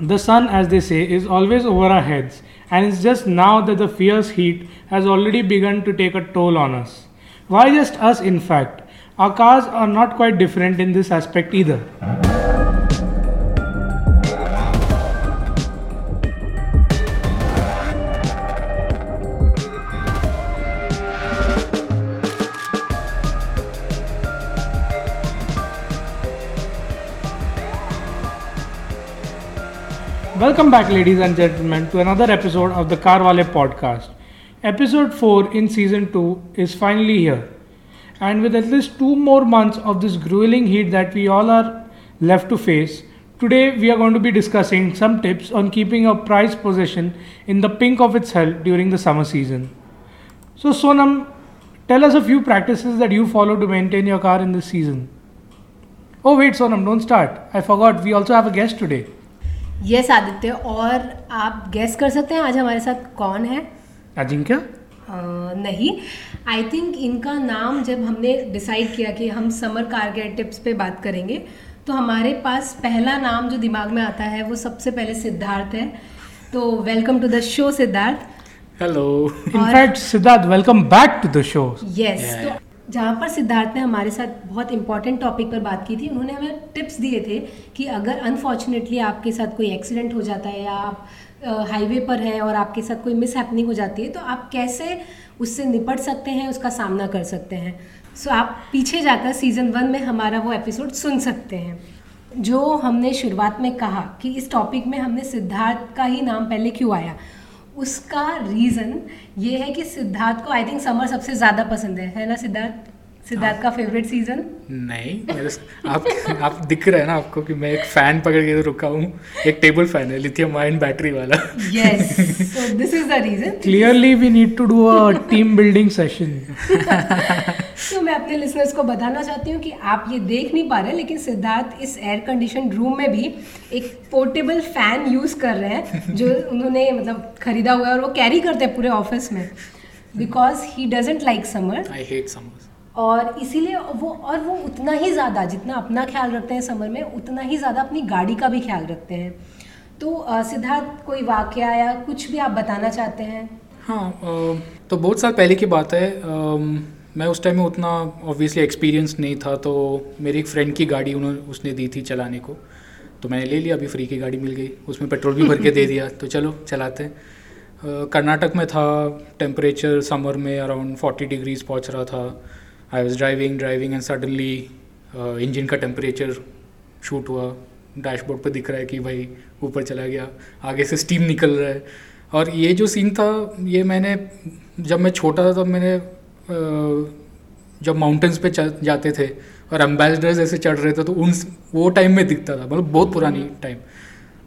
The sun, as they say, is always over our heads, and it's just now that the fierce heat has already begun to take a toll on us. Why just us, in fact? Our cars are not quite different in this aspect either. Welcome back, ladies and gentlemen, to another episode of the Car Wale podcast. Episode 4 in season 2 is finally here. And with at least two more months of this grueling heat that we all are left to face, today we are going to be discussing some tips on keeping a prized possession in the pink of its health during the summer season. So, Sonam, tell us a few practices that you follow to maintain your car in this season. Oh, wait, Sonam, don't start. I forgot, we also have a guest today. Yes Aditya और आप guess कर सकते हैं आज हमारे साथ कौन है? अजिंक्य? नहीं। आई थिंक इनका नाम जब हमने डिसाइड किया कि हम समर कार केयर टिप्स पे बात करेंगे तो हमारे पास पहला नाम जो दिमाग में आता है वो सबसे पहले सिद्धार्थ है। तो welcome to the show Siddharth. Hello In fact, Siddharth, welcome back to the show. Yes जहाँ पर सिद्धार्थ ने हमारे साथ बहुत इंपॉर्टेंट टॉपिक पर बात की थी, उन्होंने हमें टिप्स दिए थे कि अगर अनफॉर्चुनेटली आपके साथ कोई एक्सीडेंट हो जाता है या आप हाईवे पर हैं और आपके साथ कोई मिस हो जाती है तो आप कैसे उससे निपट सकते हैं, उसका सामना कर सकते हैं? सो आप पीछे जाकर सीज़न वन में हमारा वो एपिसोड सुन सकते हैं। जो हमने शुरुआत में कहा कि इस टॉपिक में हमने सिद्धार्थ का ही नाम पहले क्यों आया? उसका रीज़न ये है कि सिद्धार्थ को आई थिंक समर सबसे ज़्यादा पसंद है है ना सिद्धार्थ? सिद्धार्थ का फेवरेट सीज़न नहीं मेरे आप आप दिख रहा है ना आपको कि मैं एक फ़ैन पकड़ के रुका हूँ। एक टेबल फ़ैन है लिथियम आयन बैटरी वाला। Yes so this is the reason Clearly, we need to do a team building session. तो मैं अपने लिसनर्स को बताना चाहती हूँ कि आप ये देख नहीं पा रहे लेकिन सिद्धार्थ इस एयर कंडीशन रूम में भी एक पोर्टेबल फ़ैन यूज़ कर रहे हैं जो उन्होंने मतलब खरीदा हुआ है और वो कैरी करते हैं पूरे ऑफ़िस में। Because he doesn't like summer I hate summers और इसीलिए वो, और वो उतना ही ज़्यादा, जितना अपना ख्याल रखते हैं समर में, उतना ही ज़्यादा अपनी गाड़ी का भी ख्याल रखते हैं। तो सिद्धार्थ, कोई वाकया या कुछ भी आप बताना चाहते हैं? हाँ तो बहुत साल पहले की बात है। मैं उस टाइम में उतना ऑब्वियसली एक्सपीरियंस नहीं था तो मेरी एक फ्रेंड की गाड़ी उन्होंने उसने दी थी चलाने को। तो मैंने ले लिया, अभी फ्री की गाड़ी मिल गई। उसमें पेट्रोल भी भर के दे दिया। तो चलो, चलाते हैं। कर्नाटक में था टेम्परेचर समर में अराउंड फोर्टी डिग्रीज पहुँच रहा था। I was driving driving and suddenly engine का टेम्परेचर शूट हुआ। डैशबोर्ड पे दिख रहा है कि भाई ऊपर चला गया आगे से स्टीम निकल रहा है। और ये जो सीन था ये मैंने जब मैं छोटा था तब मैंने जब माउंटेन्स पे जाते थे और एम्बेसडर्स ऐसे चढ़ रहे थे तो उन वो टाइम में दिखता था मतलब बहुत पुरानी टाइम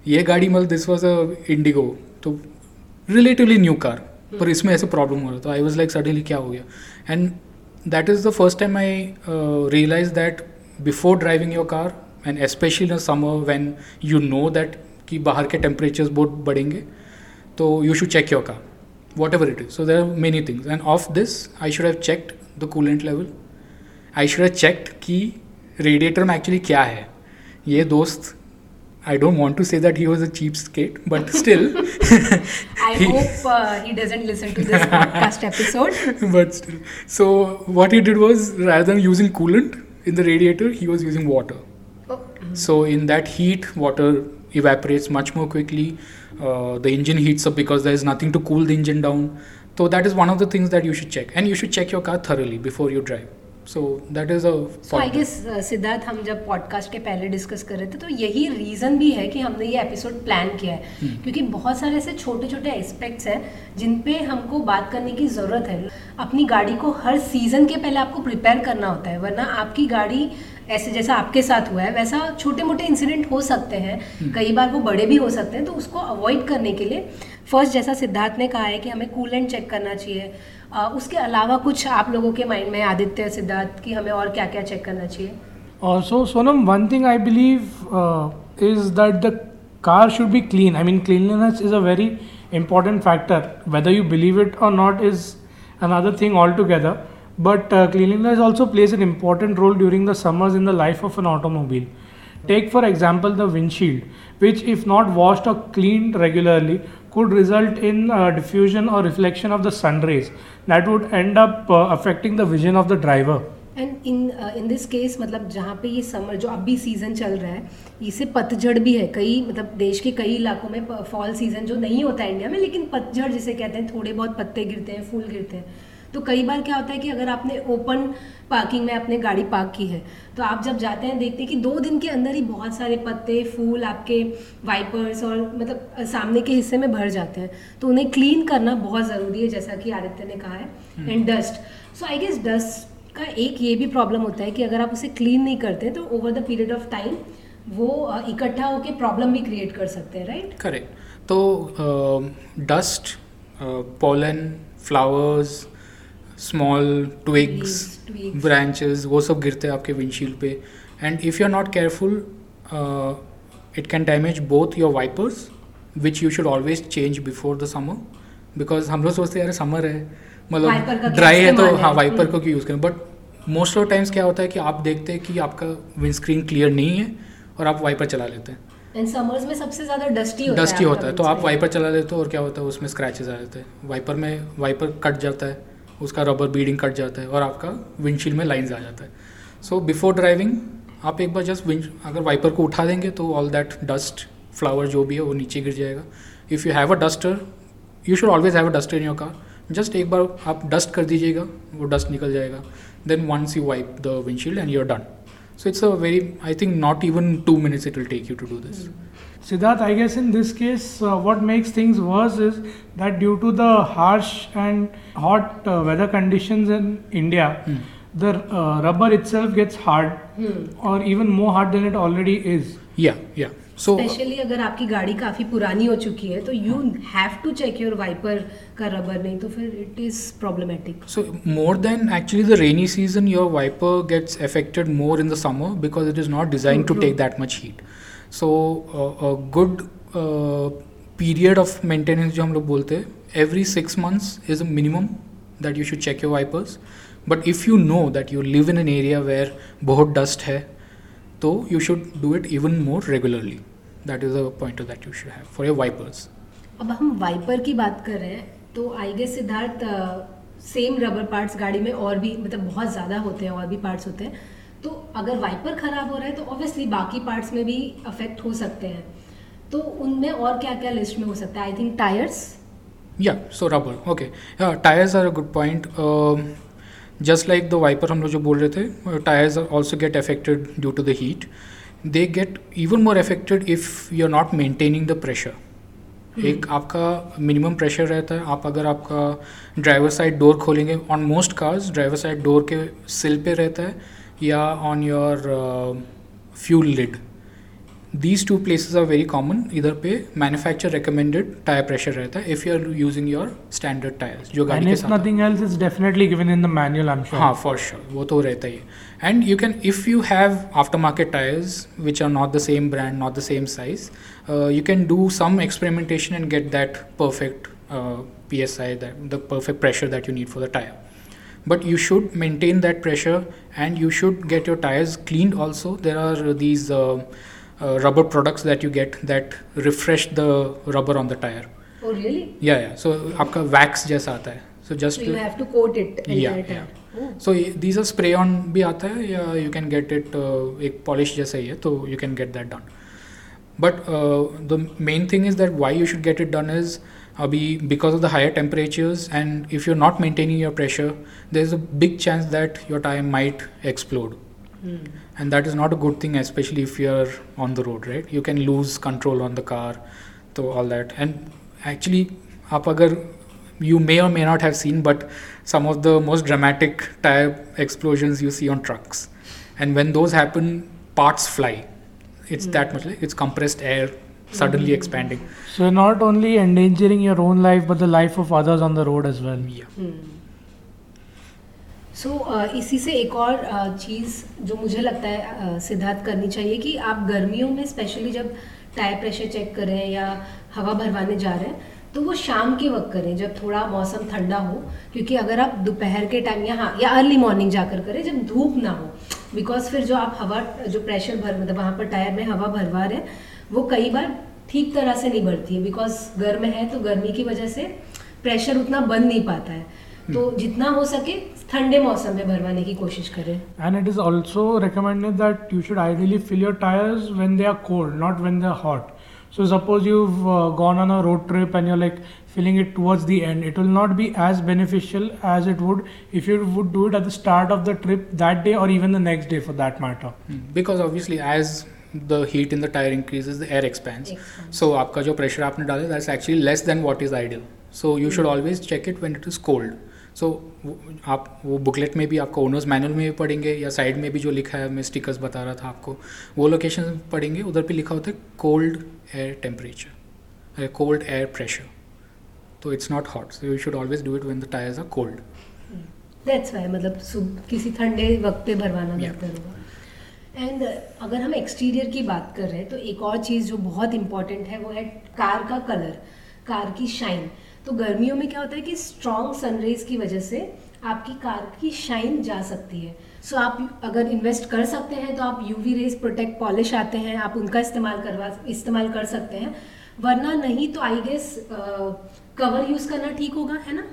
ये गाड़ी मतलब दिस वॉज़ अ इंडिगो तो रिलेटिवली न्यू कार पर इसमें ऐसे प्रॉब्लम हो रहा था। आई वॉज़ लाइक सडनली क्या हो गया? And that is the first time I realise that before driving your car and specially in summer when you know that कि बाहर के टेम्परेचर्स बहुत बढ़ेंगे तो you should check your car whatever it is so there are many things and of this I should have checked the coolant level I should have checked कि radiator में actually क्या है. ये दोस्त I don't want to say that he was a cheapskate, but still. I he, hope uh, he doesn't listen to this podcast episode. But still. So, what he did was rather than using coolant in the radiator, he was using water. Oh. Mm-hmm. So, in that heat, water evaporates much more quickly. Uh, the engine heats up because there is nothing to cool the engine down. So, that is one of the things that you should check. And you should check your car thoroughly before you drive. So that is a. So I guess Siddharth हम जब podcast के पहले discuss कर रहे थे तो यही reason भी है कि हमने ये एपिसोड प्लान किया है हम्म। क्योंकि बहुत सारे ऐसे छोटे छोटे एस्पेक्ट्स हैं जिन पे हमको बात करने की ज़रूरत है अपनी गाड़ी को हर सीज़न के पहले आपको प्रिपेयर करना होता है वरना आपकी गाड़ी ऐसे जैसा आपके साथ हुआ है वैसा छोटे मोटे इंसिडेंट हो सकते हैं हम्म। कई बार वो बड़े भी हो सकते हैं तो उसको अवॉइड करने के लिए फ़र्स्ट जैसा सिद्धार्थ ने कहा है कि हमें कूलेंट चेक करना चाहिए उसके अलावा कुछ आप लोगों के माइंड में आदित्य, सिद्धार्थ की हमें और क्या क्या चेक करना चाहिए? और so Sonam one thing I believe is that the car should be clean I mean cleanliness is a very important factor whether you believe it or not is another thing all together but cleanliness also plays an important role during the summers in the life of an automobile Take for example the windshield, which if not washed or cleaned regularly could result in uh, diffusion or reflection of the sun rays that would end up uh, affecting the vision of the driver. And in in this case मतलब जहाँ पे ये summer जो अभी season चल रहा है इसे पतझड़ भी है कई मतलब देश के कई इलाकों में फॉल सीज़न जो नहीं होता है इंडिया में लेकिन पतझड़ जिसे कहते हैं थोड़े बहुत पत्ते गिरते हैं फूल गिरते हैं तो कई बार क्या होता है कि अगर आपने ओपन पार्किंग में अपने गाड़ी पार्क की है तो आप जब जाते हैं देखते हैं कि दो दिन के अंदर ही बहुत सारे पत्ते फूल आपके वाइपर्स और मतलब सामने के हिस्से में भर जाते हैं। तो उन्हें क्लीन करना बहुत ज़रूरी है जैसा कि आदित्य ने कहा है and dust so I guess dust का एक ये भी प्रॉब्लम होता है कि अगर आप उसे क्लीन नहीं करते तो over the period of time वो इकट्ठा होकर प्रॉब्लम भी क्रिएट कर सकते हैं राइट करेक्ट तो dust pollen flowers small twigs branches वो सब गिरते हैं आपके विंडशील्ड पे. And if you are not careful it can damage both your wipers which you should always change before the summer because हम लोग सोचते हैं यार समर है. मतलब ड्राई है तो हाँ। वाइपर को क्यों यूज़ करें? बट मोस्ट ऑफ़ टाइम्स क्या होता है कि आप देखते हैं कि आपका विंडस्क्रीन क्लियर नहीं है और आप वाइपर चला लेते हैं। समर्स में सबसे ज़्यादा डस्टी होता डस्टी होता है तो आप वाइपर चला लेते हो और क्या होता है उसमें स्क्रैचेस आ जाते हैं। वाइपर में वाइपर कट जाता है। उसका रबर बीडिंग कट जाता है और आपका विंडशील्ड में लाइन्स आ जाता है। सो बिफोर ड्राइविंग आप एक बार जस्ट विंड अगर वाइपर को उठा देंगे तो ऑल दैट डस्ट फ्लावर जो भी है वो नीचे गिर जाएगा। If you have a duster you should always have a duster in your car just एक बार आप डस्ट कर दीजिएगा, वो डस्ट निकल जाएगा। Then once you wipe the windshield and you are done so it's a very I think not even two minutes it will take you to do this siddharth i guess in this case uh, what makes things worse is that due to the harsh and hot uh, weather conditions in india hmm. the uh, rubber itself gets hard hmm. or even more hard than it already is yeah yeah so specially अगर आपकी गाड़ी काफ़ी पुरानी हो चुकी है तो you have to check your wiper का रबर नहीं तो फिर it is problematic so more than actually the rainy season your wiper gets affected more in the summer because it is not design to take that much heat so good period of maintenance जो हम लोग बोलते हैं every six months is a minimum that you should check your wipers but if you know that you live in an area where बहुत dust है तो you should do it even more regularly. That is a pointer that you should have for your wipers. अब हम wiper की बात कर रहे हैं तो I guess Siddharth same rubber parts गाड़ी में और भी मतलब बहुत ज़्यादा होते हैं और भी पार्ट्स होते हैं। तो अगर वाइपर खराब हो रहा है तो ऑब्वियसली बाकी पार्ट्स में भी अफेक्ट हो सकते हैं। तो उनमें और क्या क्या लिस्ट में हो सकता है? आई थिंक टायर्स या so rubber okay tyres are a good point just like the wiper हम लोग जो बोल रहे थे tyres are also get affected due to the heat they get even more affected if you are not maintaining the pressure एक आपका minimum pressure रहता है। आप अगर आपका ड्राइवर साइड डोर खोलेंगे on most cars driver side door के sill पे रहता है या on your fuel lid these two places are very common इधर पे मैन्युफैक्चर रिकमेंडेड टायर प्रेशर रहता है if you are using your standard tyres जो गाड़ी के साथ nothing else is definitely given in the manual I am sure हाँ for sure वो तो रहता ही है and you can if you have after market tyres which are not the same brand not the same size you can do some experimentation and get that perfect P S I that the perfect pressure that you need for the tyre but you should maintain that pressure and you should get your tires cleaned also there are these uh, uh, rubber products that you get that refresh the rubber on the tire. Oh really? Yeah, yeah. So आपका wax जैसा आता है. So just so you have to coat it. Yeah, yeah. Oh. So these are spray on भी आता है या you can get it uh, एक polish जैसा ही है तो you can get that done. But uh, the main thing is that why you should get it done is abhi because of the higher temperatures and if you're not maintaining your pressure, there's a big chance that your tire might explode. Mm. And that is not a good thing, especially if you're on the road, right? You can lose control on the car, so all that. And actually, आप अगर you may or may not have seen, but some of the most dramatic tire explosions you see on trucks. And when those happen, parts fly. It's mm. that much like it's compressed air Suddenly mm. expanding. So not only endangering your own life, but the life of others on the road as well. Yeah. Mm. So so, uh, इसी से एक और uh, चीज़ जो मुझे लगता है uh, Siddharth करनी चाहिए कि आप गर्मियों में स्पेशली जब टायर प्रेशर चेक कर रहे हैं या हवा भरवाने जा रहे हैं तो वो शाम के वक्त करें जब थोड़ा मौसम ठंडा हो क्योंकि अगर आप दोपहर के टाइम या हाँ या अर्ली मॉर्निंग जाकर करें जब धूप ना हो बिकॉज़ फिर जो आप हवा जो प्रेशर भर मतलब वहाँ पर टायर में हवा भरवा रहे हैं वो कई बार ठीक तरह से नहीं भरती है बिकॉज़ गर्म है तो गर्मी की वजह से प्रेशर उतना बन नहीं पाता है तो जितना हो सके ठंडे मौसम में भरवाने की कोशिश करें And it is also recommended that you should ideally fill your tires when they are cold, not when they are hot. So suppose you've uh, gone on a road trip and you're like filling it towards the end, it will not be as beneficial as it would if you would do it at the start of the trip that day or even the next day for that matter. Because obviously as the heat in the tyre increases the air Expands. So आपका जो pressure आपने डाला that's actually less than what is ideal so you should always check it when it is cold so आप वो booklet में भी आपको owner's manual में भी पढ़ेंगे या साइड में भी जो लिखा है मैं स्टिकर्स बता रहा था आपको वो लोकेशन पढ़ेंगे उधर पे लिखा होता है cold air temperature cold air pressure तो it's not hot so you should always do it when the tyres are cold that's why मतलब किसी ठंडे वक्त पे भरवाना. बेहतर होगा। एंड अगर हम एक्सटीरियर की बात कर रहे हैं तो एक और चीज़ जो बहुत इंपॉर्टेंट है वो है कार का कलर कार की शाइन तो गर्मियों में क्या होता है कि स्ट्रॉन्ग सनरेज की वजह से आपकी कार की शाइन जा सकती है. सो so, आप अगर इन्वेस्ट कर सकते हैं तो आप यूवी रेज प्रोटेक्ट पॉलिश आते हैं आप उनका इस्तेमाल करवा इस्तेमाल कर सकते हैं. वरना नहीं तो आई गेस कवर यूज़ करना ठीक होगा है ना?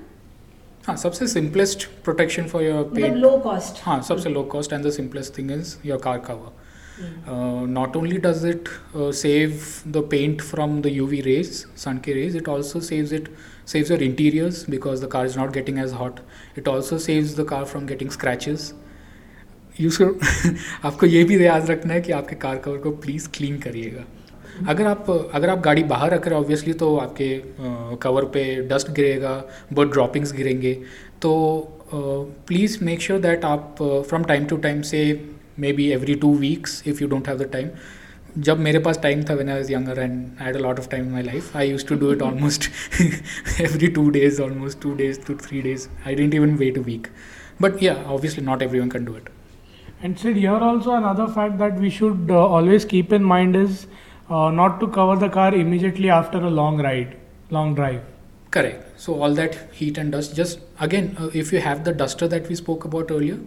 हाँ सबसे simplest protection for your paint low cost हाँ सबसे low cost and the simplest thing is your car cover not only does it save the paint from the U V rays sun के rays it also saves it saves your interiors because the car is not getting as hot it also saves the car from getting scratches you sir आपको ये भी रियाज रखना है कि आपके car cover को प्लीज़ क्लीन करिएगा। अगर आप अगर आप गाड़ी बाहर रख रहे हैं ऑब्वियसली तो आपके कवर पे डस्ट गिरेगा बर्ड ड्रॉपिंग्स गिरेंगे। तो प्लीज़ मेक श्योर दैट आप फ्रॉम टाइम टू टाइम से maybe every two weeks if you don't have the time जब मेरे पास टाइम था when I was younger and I had a lot of time in my life I used to do it almost every two days almost two days two three days I didn't even wait a week but obviously not everyone can do it And Sid, here also another fact that we should uh, always keep in mind is uh, not to cover the car immediately after a long ride, long drive. Correct. So all that heat and dust, just again, uh, if you have the duster that we spoke about earlier,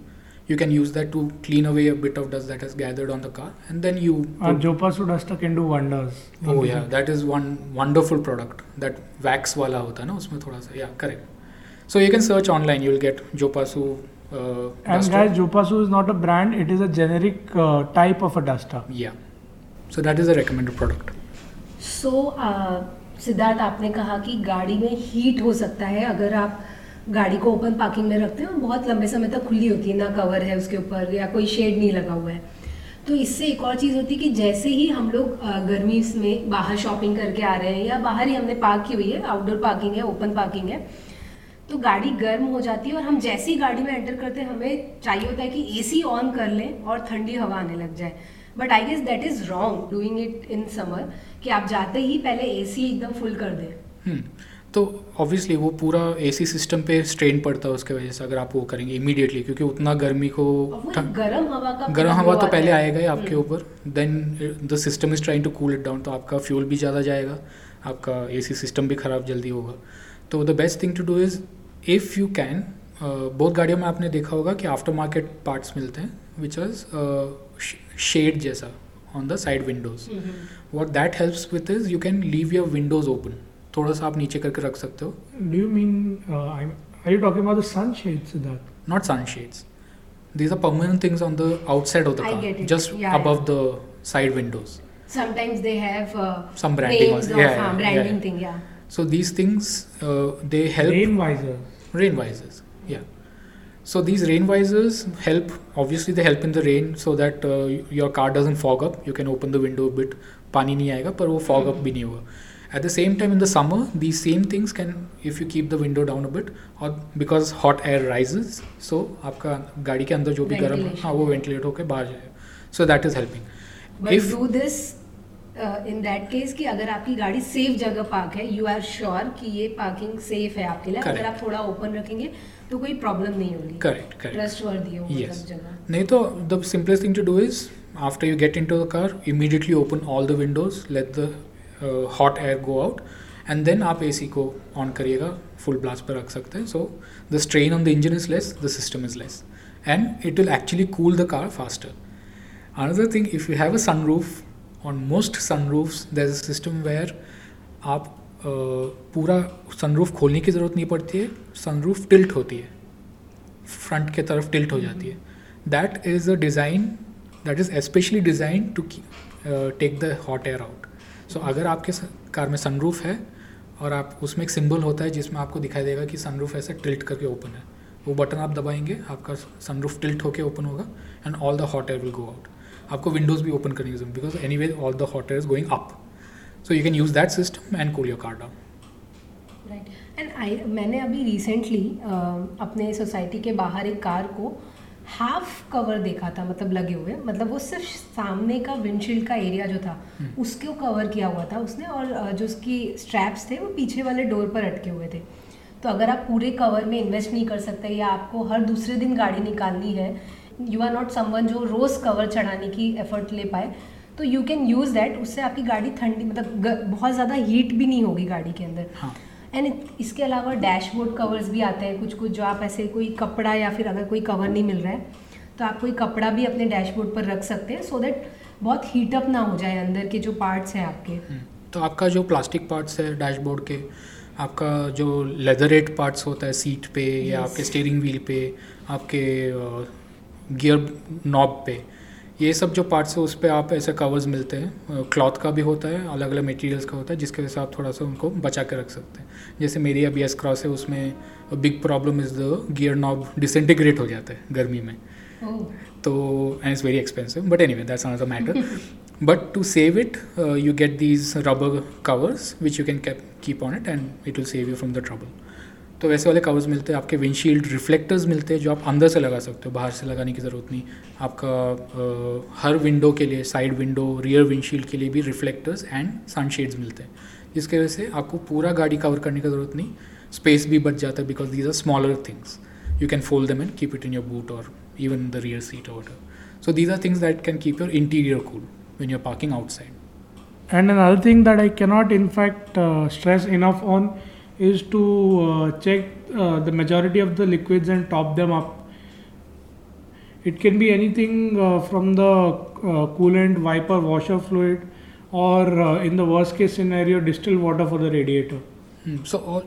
you can use that to clean away a bit of dust that has gathered on the car, and then you. Uh, Jopasu duster can do wonders. Oh yeah, that is one wonderful product. That wax wala hota na usme thoda sa. Yeah, correct. So you can search online. You'll get Jopasu. Uh, and guys, Jopasu is not a brand. It is a generic uh, type of a duster. Yeah So that is a recommended product. So Siddharth आपने कहा कि गाड़ी में heat हो सकता है। अगर आप गाड़ी को ओपन पार्किंग में रखते हैं बहुत लंबे समय तक खुली होती है, ना कवर है उसके ऊपर, या कोई शेड नहीं लगा हुआ है। तो इससे एक और चीज़ होती है कि जैसे ही हम लोग गर्मी में बाहर शॉपिंग करके आ रहे हैं, या बाहर ही हमने पार्क की हुई है आउटडोर पार्किंग है ओपन पार्किंग है तो गाड़ी गर्म हो जाती है, और हम जैसे ही गाड़ी में एंटर करते हैं, हमें चाहिए होता है कि एसी ऑन कर लें, और ठंडी हवा आने लग जाए। But I guess that is wrong doing it in summer कि आप जाते ही पहले एसी एकदम फुल कर दें। हम्म, तो ऑब्वियसली वो पूरा एसी सिस्टम पे स्ट्रेन पड़ता है उसके वजह से अगर आप वो करेंगे इमीडिएटली क्योंकि उतना गर्मी को गर्म हवा का गर्म हवा तो पहले आएगा ही आपके हम्म। ऊपर then the system is trying to cool it down तो आपका फ्यूल भी ज़्यादा जाएगा आपका एसी सिस्टम भी ख़राब जल्दी होगा। तो the best thing to do is if you can बहुत गाड़ियों में आपने देखा होगा कि आफ्टर मार्केट पार्ट्स मिलते हैं विच इज़ शेड जैसा on the side windows hmm, hmm. What that helps with is you can leave your windows open थोड़ा सा आप नीचे करके रख सकते हो Do you mean? Uh, I'm, are you talking about the sun sunshade, Siddharth? not sunshades. These are permanent things on the outside of the I car, just Yeah, above yeah. the side windows. Sometimes they have uh, Some branding also. Yeah, हाँ, yeah, branding yeah. thing, yeah. So these things uh, they help Rain visor. rain visors. Yeah. So these rain visors help. Obviously, they help in the rain so that uh, your car doesn't fog up. You can open the window a bit. पानी नहीं आएगा पर वो fog up भी नहीं होगा. At the same time, in the summer, these same things can, if you keep the window down a bit, or because hot air rises, so आपका गाड़ी के अंदर जो भी गर्म. हाँ वो वेंटिलेट होकर बाहर जाएगा. So that is helping. But If- do this in that case कि अगर आपकी गाड़ी सेफ़ जगह पार्क है यू आर श्योर कि ये पार्किंग सेफ़ है आपके लिए अगर आप थोड़ा ओपन रखेंगे तो कोई प्रॉब्लम नहीं होगी। Correct, correct. ट्रस्ट वर्दी हो Yes. मतलब जगह। नहीं तो simplest thing to do is after you get into the car, immediately open all the windows, let the uh, hot air go out, and then आप एसी को ऑन करिएगा full blast पर रख सकते हैं। So the strain on the engine is less the system is less and it will actually cool the car faster another thing if you have a sunroof on most sunroofs there a system where आप पूरा sunroof खोलने की ज़रूरत नहीं पड़ती है sunroof tilt होती है। फ्रंट के तरफ़ टिल्ट हो जाती है। That is a design that is specially design to take the hot air out so अगर आपके कार में सनरूफ है और आप, उसमें एक सिंबल होता है जिसमें आपको दिखाई देगा कि सनरूफ ऐसे टिल्ट करके ओपन है। वो बटन आप दबाएँगे, आपका सनरूफ टिल्ट होकर ओपन होगा and all the hot air will go out आपको विंडोज़ भी ओपन करने ज़रूरत because anyway all the hot air is going up so you can use that system and cool your car down right and I मैंने अभी recently uh, अपने society के बाहर एक कार को हाफ़ कवर देखा था मतलब लगे हुए। मतलब वो सिर्फ़ सामने का विंडशील्ड का एरिया जो था हम्म। उसको कवर किया हुआ था। उसने और जो उसकी स्ट्रैप्स थे वो पीछे वाले डोर पर अटके हुए थे। तो अगर आप पूरे कवर में इन्वेस्ट नहीं कर सकते या आपको हर दूसरे दिन गाड़ी निकालनी है यू आर नॉट समवन जो रोज़ कवर चढ़ाने की एफर्ट ले पाए तो यू कैन यूज़ दैट उससे आपकी गाड़ी ठंडी मतलब बहुत ज़्यादा हीट भी नहीं होगी गाड़ी के अंदर। हाँ। एंड इसके अलावा डैशबोर्ड कवर्स भी आते हैं कुछ कुछ जो आप ऐसे कोई कपड़ा या फिर अगर कोई कवर नहीं मिल रहा है तो आप कोई कपड़ा भी अपने डैशबोर्ड पर रख सकते हैं सो दैट बहुत हीटअप ना हो जाए अंदर के जो पार्ट्स हैं आपके। हम्म, तो आपका जो प्लास्टिक पार्ट्स है डैशबोर्ड के आपका जो लेदरेट पार्ट्स होता है सीट पे yes. या आपके स्टीयरिंग व्हील पे आपके गियर नॉब पे ये सब जो पार्ट्स है उस पर आप ऐसे कवर्स मिलते हैं। क्लॉथ का भी होता है अलग अलग मटेरियल्स का होता है जिसके वजह से आप थोड़ा सा उनको बचा के रख सकते हैं। जैसे मेरी अभी एस क्रॉस है उसमें big problem is the gear knob disintegrate हो जाता है गर्मी में। oh. तो and is very expensive but anyway that's another matter but to save it you get these rubber covers which you can cap keep on it and it will save you from the trouble तो वैसे वाले covers मिलते हैं आपके windshield reflectors मिलते हैं जो आप अंदर से लगा सकते हो बाहर से लगाने की ज़रूरत नहीं। आपका uh, हर विंडो के लिए साइड विंडो रियर विंडशील्ड के लिए भी रिफ्लेक्टर्स एंड सनशेड्स मिलते हैं। जिसके वजह से आपको पूरा गाड़ी कवर करने की ज़रूरत नहीं स्पेस भी बच जाता है because these are smaller things you can fold them and keep it in your boot और even the rear seat order so these are things that can keep your interior cool when you parking outside and another thing that I cannot in fact stress enough on is to uh, check uh, the majority of the liquids and top them up. It can be anything uh, from the uh, coolant, wiper, washer fluid, or uh, in the worst case scenario, distilled water for the radiator. Hmm. So all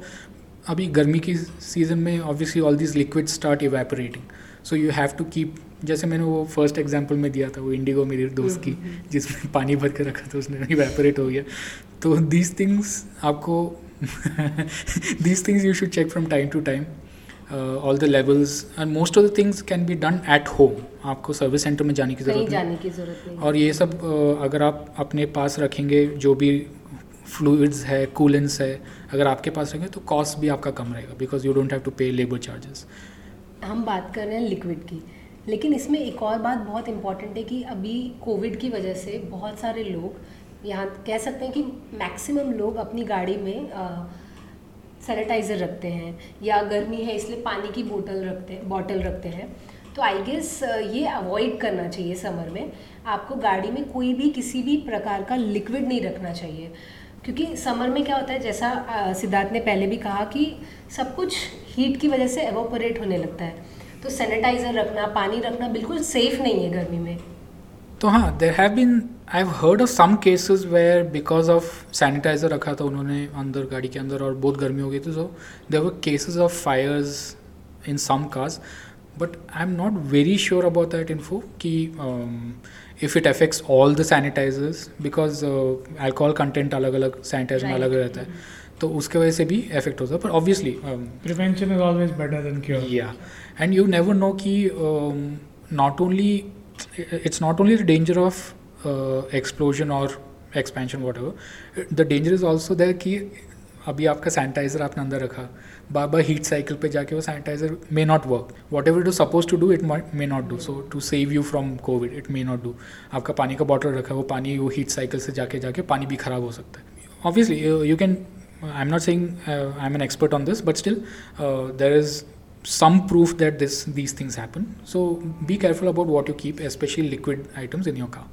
अभी गर्मी की season में obviously all this liquid start evaporating so you have to keep जैसे मैंने वो first example में दिया था वो इंडिगो मेरी दोस्त की जिसमें पानी भर के रखा था उसने इवेपोरेट हो गया तो दीज थिंग्स आपको these things you should check from time to time all the levels and most of the things can be done at home आपको सर्विस सेंटर में जाने की ज़रूरत नहीं। जाने की ज़रूरत नहीं। और ये सब अ, अगर आप अपने पास रखेंगे जो भी फ्लूइड्स है कूलेंस है अगर आपके पास रहेंगे तो कॉस्ट भी आपका कम रहेगा because you don't have to pay labour charges हम बात कर रहे हैं लिक्विड की। लेकिन इसमें एक और बात बहुत इंपॉर्टेंट है कि अभी कोविड की वजह से बहुत सारे लोग यहाँ कह सकते हैं कि मैक्सिमम लोग अपनी गाड़ी में सैनिटाइज़र रखते हैं या गर्मी है इसलिए पानी की बोतल रखते हैं बॉटल रखते हैं। तो आई गेस ये अवॉइड करना चाहिए समर में। आपको गाड़ी में कोई भी किसी भी प्रकार का लिक्विड नहीं रखना चाहिए। क्योंकि समर में क्या होता है, जैसा सिद्धार्थ ने पहले भी कहा कि सब कुछ हीट की वजह से एवोपरेट होने लगता है। तो सैनिटाइज़र रखना, पानी रखना बिल्कुल सेफ़ नहीं है गर्मी में। तो हाँ there have been I have heard of some cases where because of sanitiser रखा था उन्होंने अंदर गाड़ी के अंदर और बहुत गर्मी हो गई थी so there were cases of fires in some cars but I am not very sure about that info कि if it affects all the sanitisers because alcohol content अलग अलग सैनिटाइजर में अलग रहता है तो उसके वजह से भी इफ़ेक्ट होता है पर obviously Prevention is always better than cure. yeah and you never know ki um, not only it's not only the danger of uh, explosion or expansion whatever. The danger is also there कि अभी आपका sanitizer आपने अंदर रखा। बार बार heat cycle पे जाके वो sanitiser may not work whatever it suppose to do it may not do so to save you from Covid it may not do आपका पानी का बॉटल रखा है वो पानी वो हीट साइकिल से जाके जाके पानी भी खराब हो सकता है। Obviously you can I am not saying I am an expert on this but still there is some proof that this these things happen so be careful about what you keep especially liquid items in your car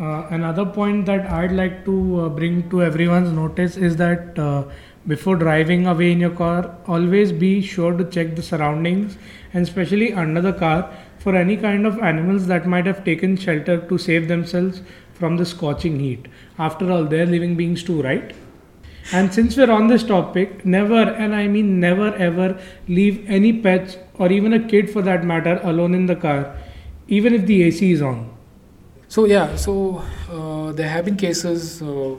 uh, another point that I'd like to uh, bring to everyone's notice is that uh, before driving away in your car, always be sure to check the surroundings and especially under the car for any kind of animals that might have taken shelter to save themselves from the scorching heat. After all, they're living beings too, right? And since we're on this topic, never, and I mean never ever, leave any pets or even a kid for that matter alone in the car, even if the AC is on. So yeah, so uh, there have been cases, uh,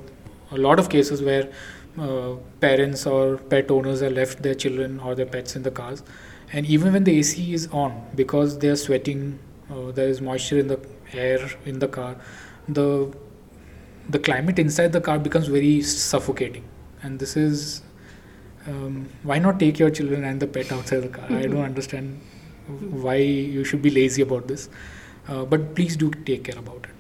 a lot of cases where uh, parents or pet owners have left their children or their pets in the cars, and even when the AC is on, because they are sweating, uh, there is moisture in the air in the car, the the climate inside the car becomes very suffocating, and this is um, why not take your children and the pet outside the car? I don't understand why you should be lazy about this, uh, but please do take care about it.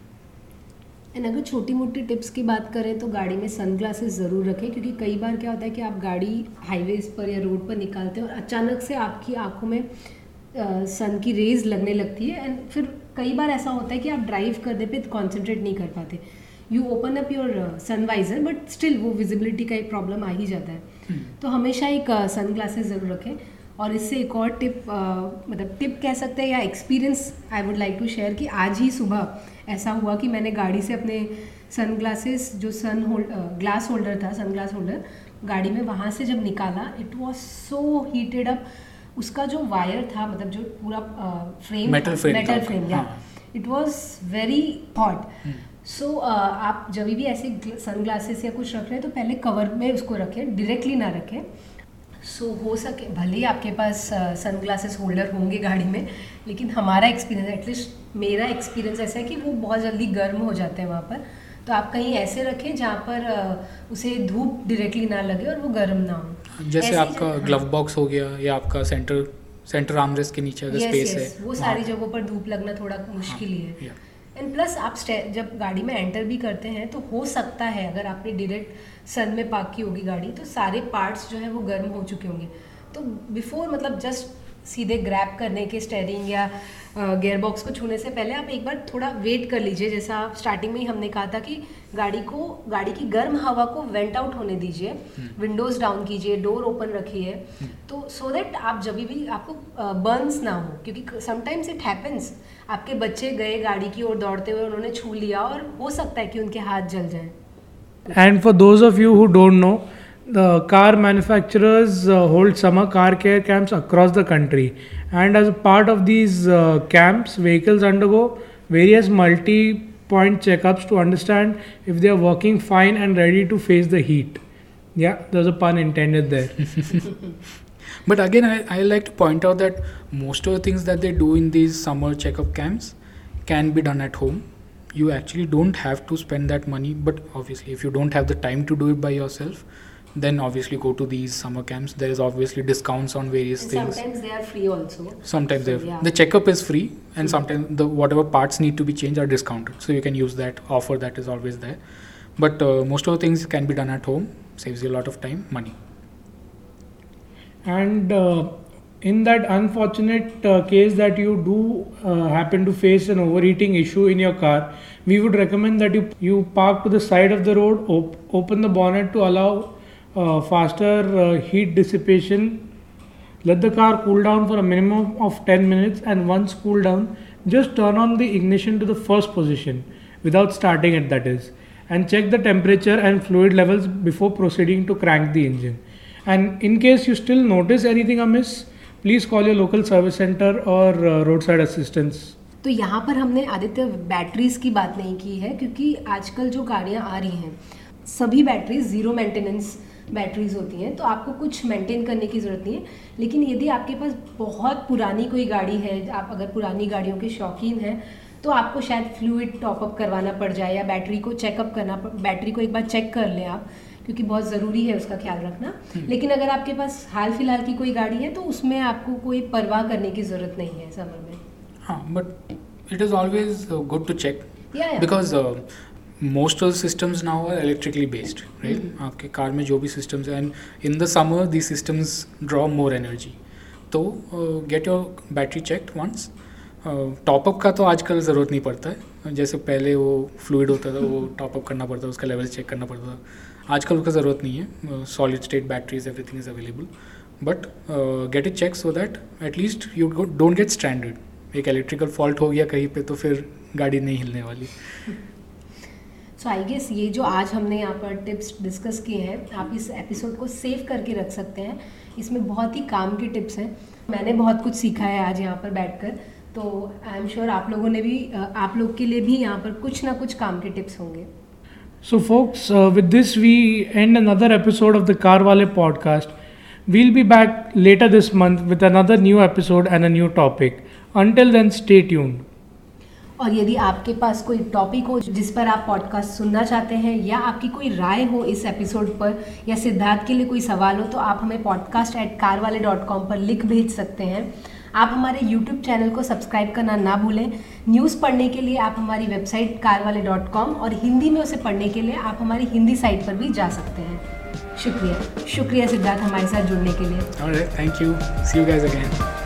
And अगर छोटी मोटी tips की बात करें तो गाड़ी में sun glasses ज़रूर रखें क्योंकि कई बार क्या होता है कि आप गाड़ी हाईवेज पर या रोड पर निकालते हैं और अचानक से आपकी आँखों में सन की रेज लगने लगती है एंड फिर कई बार ऐसा होता है कि आप ड्राइव करने पे कॉन्सेंट्रेट नहीं कर पाते you open up your sun visor but still वो विजिबिलिटी का एक प्रॉब्लम आ ही जाता है। हम्म। तो हमेशा एक सन ग्लासेस ज़रूर रखें। और इससे एक और टिप मतलब टिप कह सकते हैं या experience I would like to share कि आज ही सुबह ऐसा हुआ कि मैंने गाड़ी से अपने सन ग्लासेस जो सन होल्ड ग्लास होल्डर था सन ग्लास होल्डर गाड़ी में वहाँ से जब निकाला it was so heated up उसका जो वायर था मतलब जो पूरा frame Metal frame metal frame या। It was very hot so आप जब भी ऐसे सन ग्लासेस या कुछ रख रहे हैं तो पहले कवर में उसको रखें डायरेक्टली ना रखें। सो so, हो सके भले ही आपके पास सन ग्लासेस होल्डर होंगे गाड़ी में लेकिन हमारा एक्सपीरियंस एटलीस्ट मेरा एक्सपीरियंस ऐसा है कि वो बहुत जल्दी गर्म हो जाते हैं वहाँ पर। तो आप कहीं ऐसे रखें जहाँ पर अ, उसे धूप डायरेक्टली ना लगे और वो गर्म ना हो। जैसे आपका ग्लव बॉक्स हो गया या आपका सेंटर सेंटर आर्मरेस्ट के नीचे अगर Yes, स्पेस yes, है वो सारी जगहों पर धूप लगना थोड़ा मुश्किल ही है. एंड प्लस आप जब गाड़ी में एंटर भी करते हैं तो हो सकता है अगर आपने डायरेक्ट सन में पार्क की होगी गाड़ी तो सारे पार्ट्स जो है वो गर्म हो चुके होंगे। तो बिफोर मतलब जस्ट सीधे ग्रैप करने के स्टेयरिंग या गियर बॉक्स को छूने से पहले आप एक बार थोड़ा वेट कर लीजिए। जैसा आप स्टार्टिंग में ही हमने कहा था कि गाड़ी को गाड़ी की गर्म हवा को वेंट आउट होने दीजिए। विंडोज़ डाउन कीजिए डोर ओपन रखिए। तो सो so दैट आप जब भी आपको बर्न्स ना हो क्योंकि समटाइम्स इट हैपन्स आपके बच्चे गए गाड़ी की ओर दौड़ते हुए उन्होंने छू लिया और हो सकता है कि उनके हाथ जल जाए। And for those of you who don't know, the car manufacturers uh, hold summer car care camps across the country. And as a part of these uh, camps, vehicles undergo various multi point checkups to understand if they are working fine and ready to face the heat. Yeah, there's a pun intended there. But again, I, I like to point out that most of the things that they do in these summer checkup camps can be done at home. You actually don't have to spend that money, but obviously, if you don't have the time to do it by yourself, then obviously go to these summer camps. There is obviously discounts on various And things. sometimes they are free also Sometimes So, they yeah. the checkup is free, and sometimes the whatever parts need to be changed are discounted. So you can use that offer that is always there. But uh, most of the things can be done at home. Saves you a lot of time, money. And uh, in that unfortunate uh, case that you do uh, happen to face an overheating issue in your car, we would recommend that you you park to the side of the road, op- open the bonnet to allow faster uh, heat dissipation. Let the car cool down for a minimum of 10 minutes, and once cool down, just turn on the ignition to the first position without starting it, that is, and check the temperature and fluid levels before proceeding to crank the engine. And in case you still notice anything amiss, please call your local service center or uh, roadside assistance. तो यहाँ पर हमने Aditya batteries की बात नहीं की है क्योंकि आजकल जो गाड़ियाँ आ रही हैं सभी बैटरीज ज़ीरो मेंटेनेंस बैटरीज होती हैं तो आपको कुछ मेंटेन करने की ज़रूरत नहीं है। लेकिन यदि आपके पास बहुत पुरानी कोई गाड़ी है आप अगर पुरानी गाड़ियों के शौकीन हैं तो आपको शायद फ्लूइड टॉपअप करवाना पड़ जाए या बैटरी को चेकअप करना बैटरी को एक बार चेक कर लें आप क्योंकि बहुत ज़रूरी है उसका ख्याल रखना। लेकिन अगर आपके पास हाल फ़िलहाल की कोई गाड़ी है तो उसमें आपको कोई परवाह करने की ज़रूरत नहीं है समर में। Huh, but it is always uh, good to check. Most of the systems now are electrically based, right? आपके कार में जो भी systems हैं and in the summer these systems draw more energy. तो get your battery check checked once. Top up का तो आजकल ज़रूरत नहीं पड़ता है। जैसे पहले वो फ्लूड होता था वो टॉपअप करना पड़ता था उसका लेवल चेक करना पड़ता था। आजकल उसका ज़रूरत नहीं है। Solid state batteries everything is available but get it check so that at least you don't get standard एक इलेक्ट्रिकल फॉल्ट हो गया कहीं पे तो फिर गाड़ी नहीं हिलने वाली। सो आई गेस ये जो आज हमने यहाँ पर टिप्स डिस्कस किए हैं आप इस एपिसोड को सेव करके रख सकते हैं इसमें बहुत ही काम की टिप्स हैं मैंने बहुत कुछ सीखा है आज यहाँ पर बैठकर तो आई एम श्योर आप लोगों ने भी आप लोग के लिए भी यहाँ पर कुछ ना कुछ काम के टिप्स होंगे So, folks, uh, with this, we end another episode of the Carwale podcast. We'll be back later this month with another new episode and a new topic. Until then, stay tuned. और यदि आपके पास कोई topic हो जिस पर आप podcast सुनना चाहते हैं या आपकी कोई राय हो इस एपिसोड पर या सिद्धार्थ के लिए कोई सवाल हो तो आप हमें podcast at CarWale dot com पर लिख भेज सकते हैं। आप हमारे यूट्यूब चैनल को सब्सक्राइब करना ना भूलें। न्यूज़ पढ़ने के लिए आप हमारी website CarWale dot com और हिंदी में उसे पढ़ने के लिए आप हमारी हिंदी साइट पर भी जा सकते हैं। शुक्रिया। शुक्रिया सिद्धार्थ हमारे साथ जुड़ने के लिए। Thank you see you guys again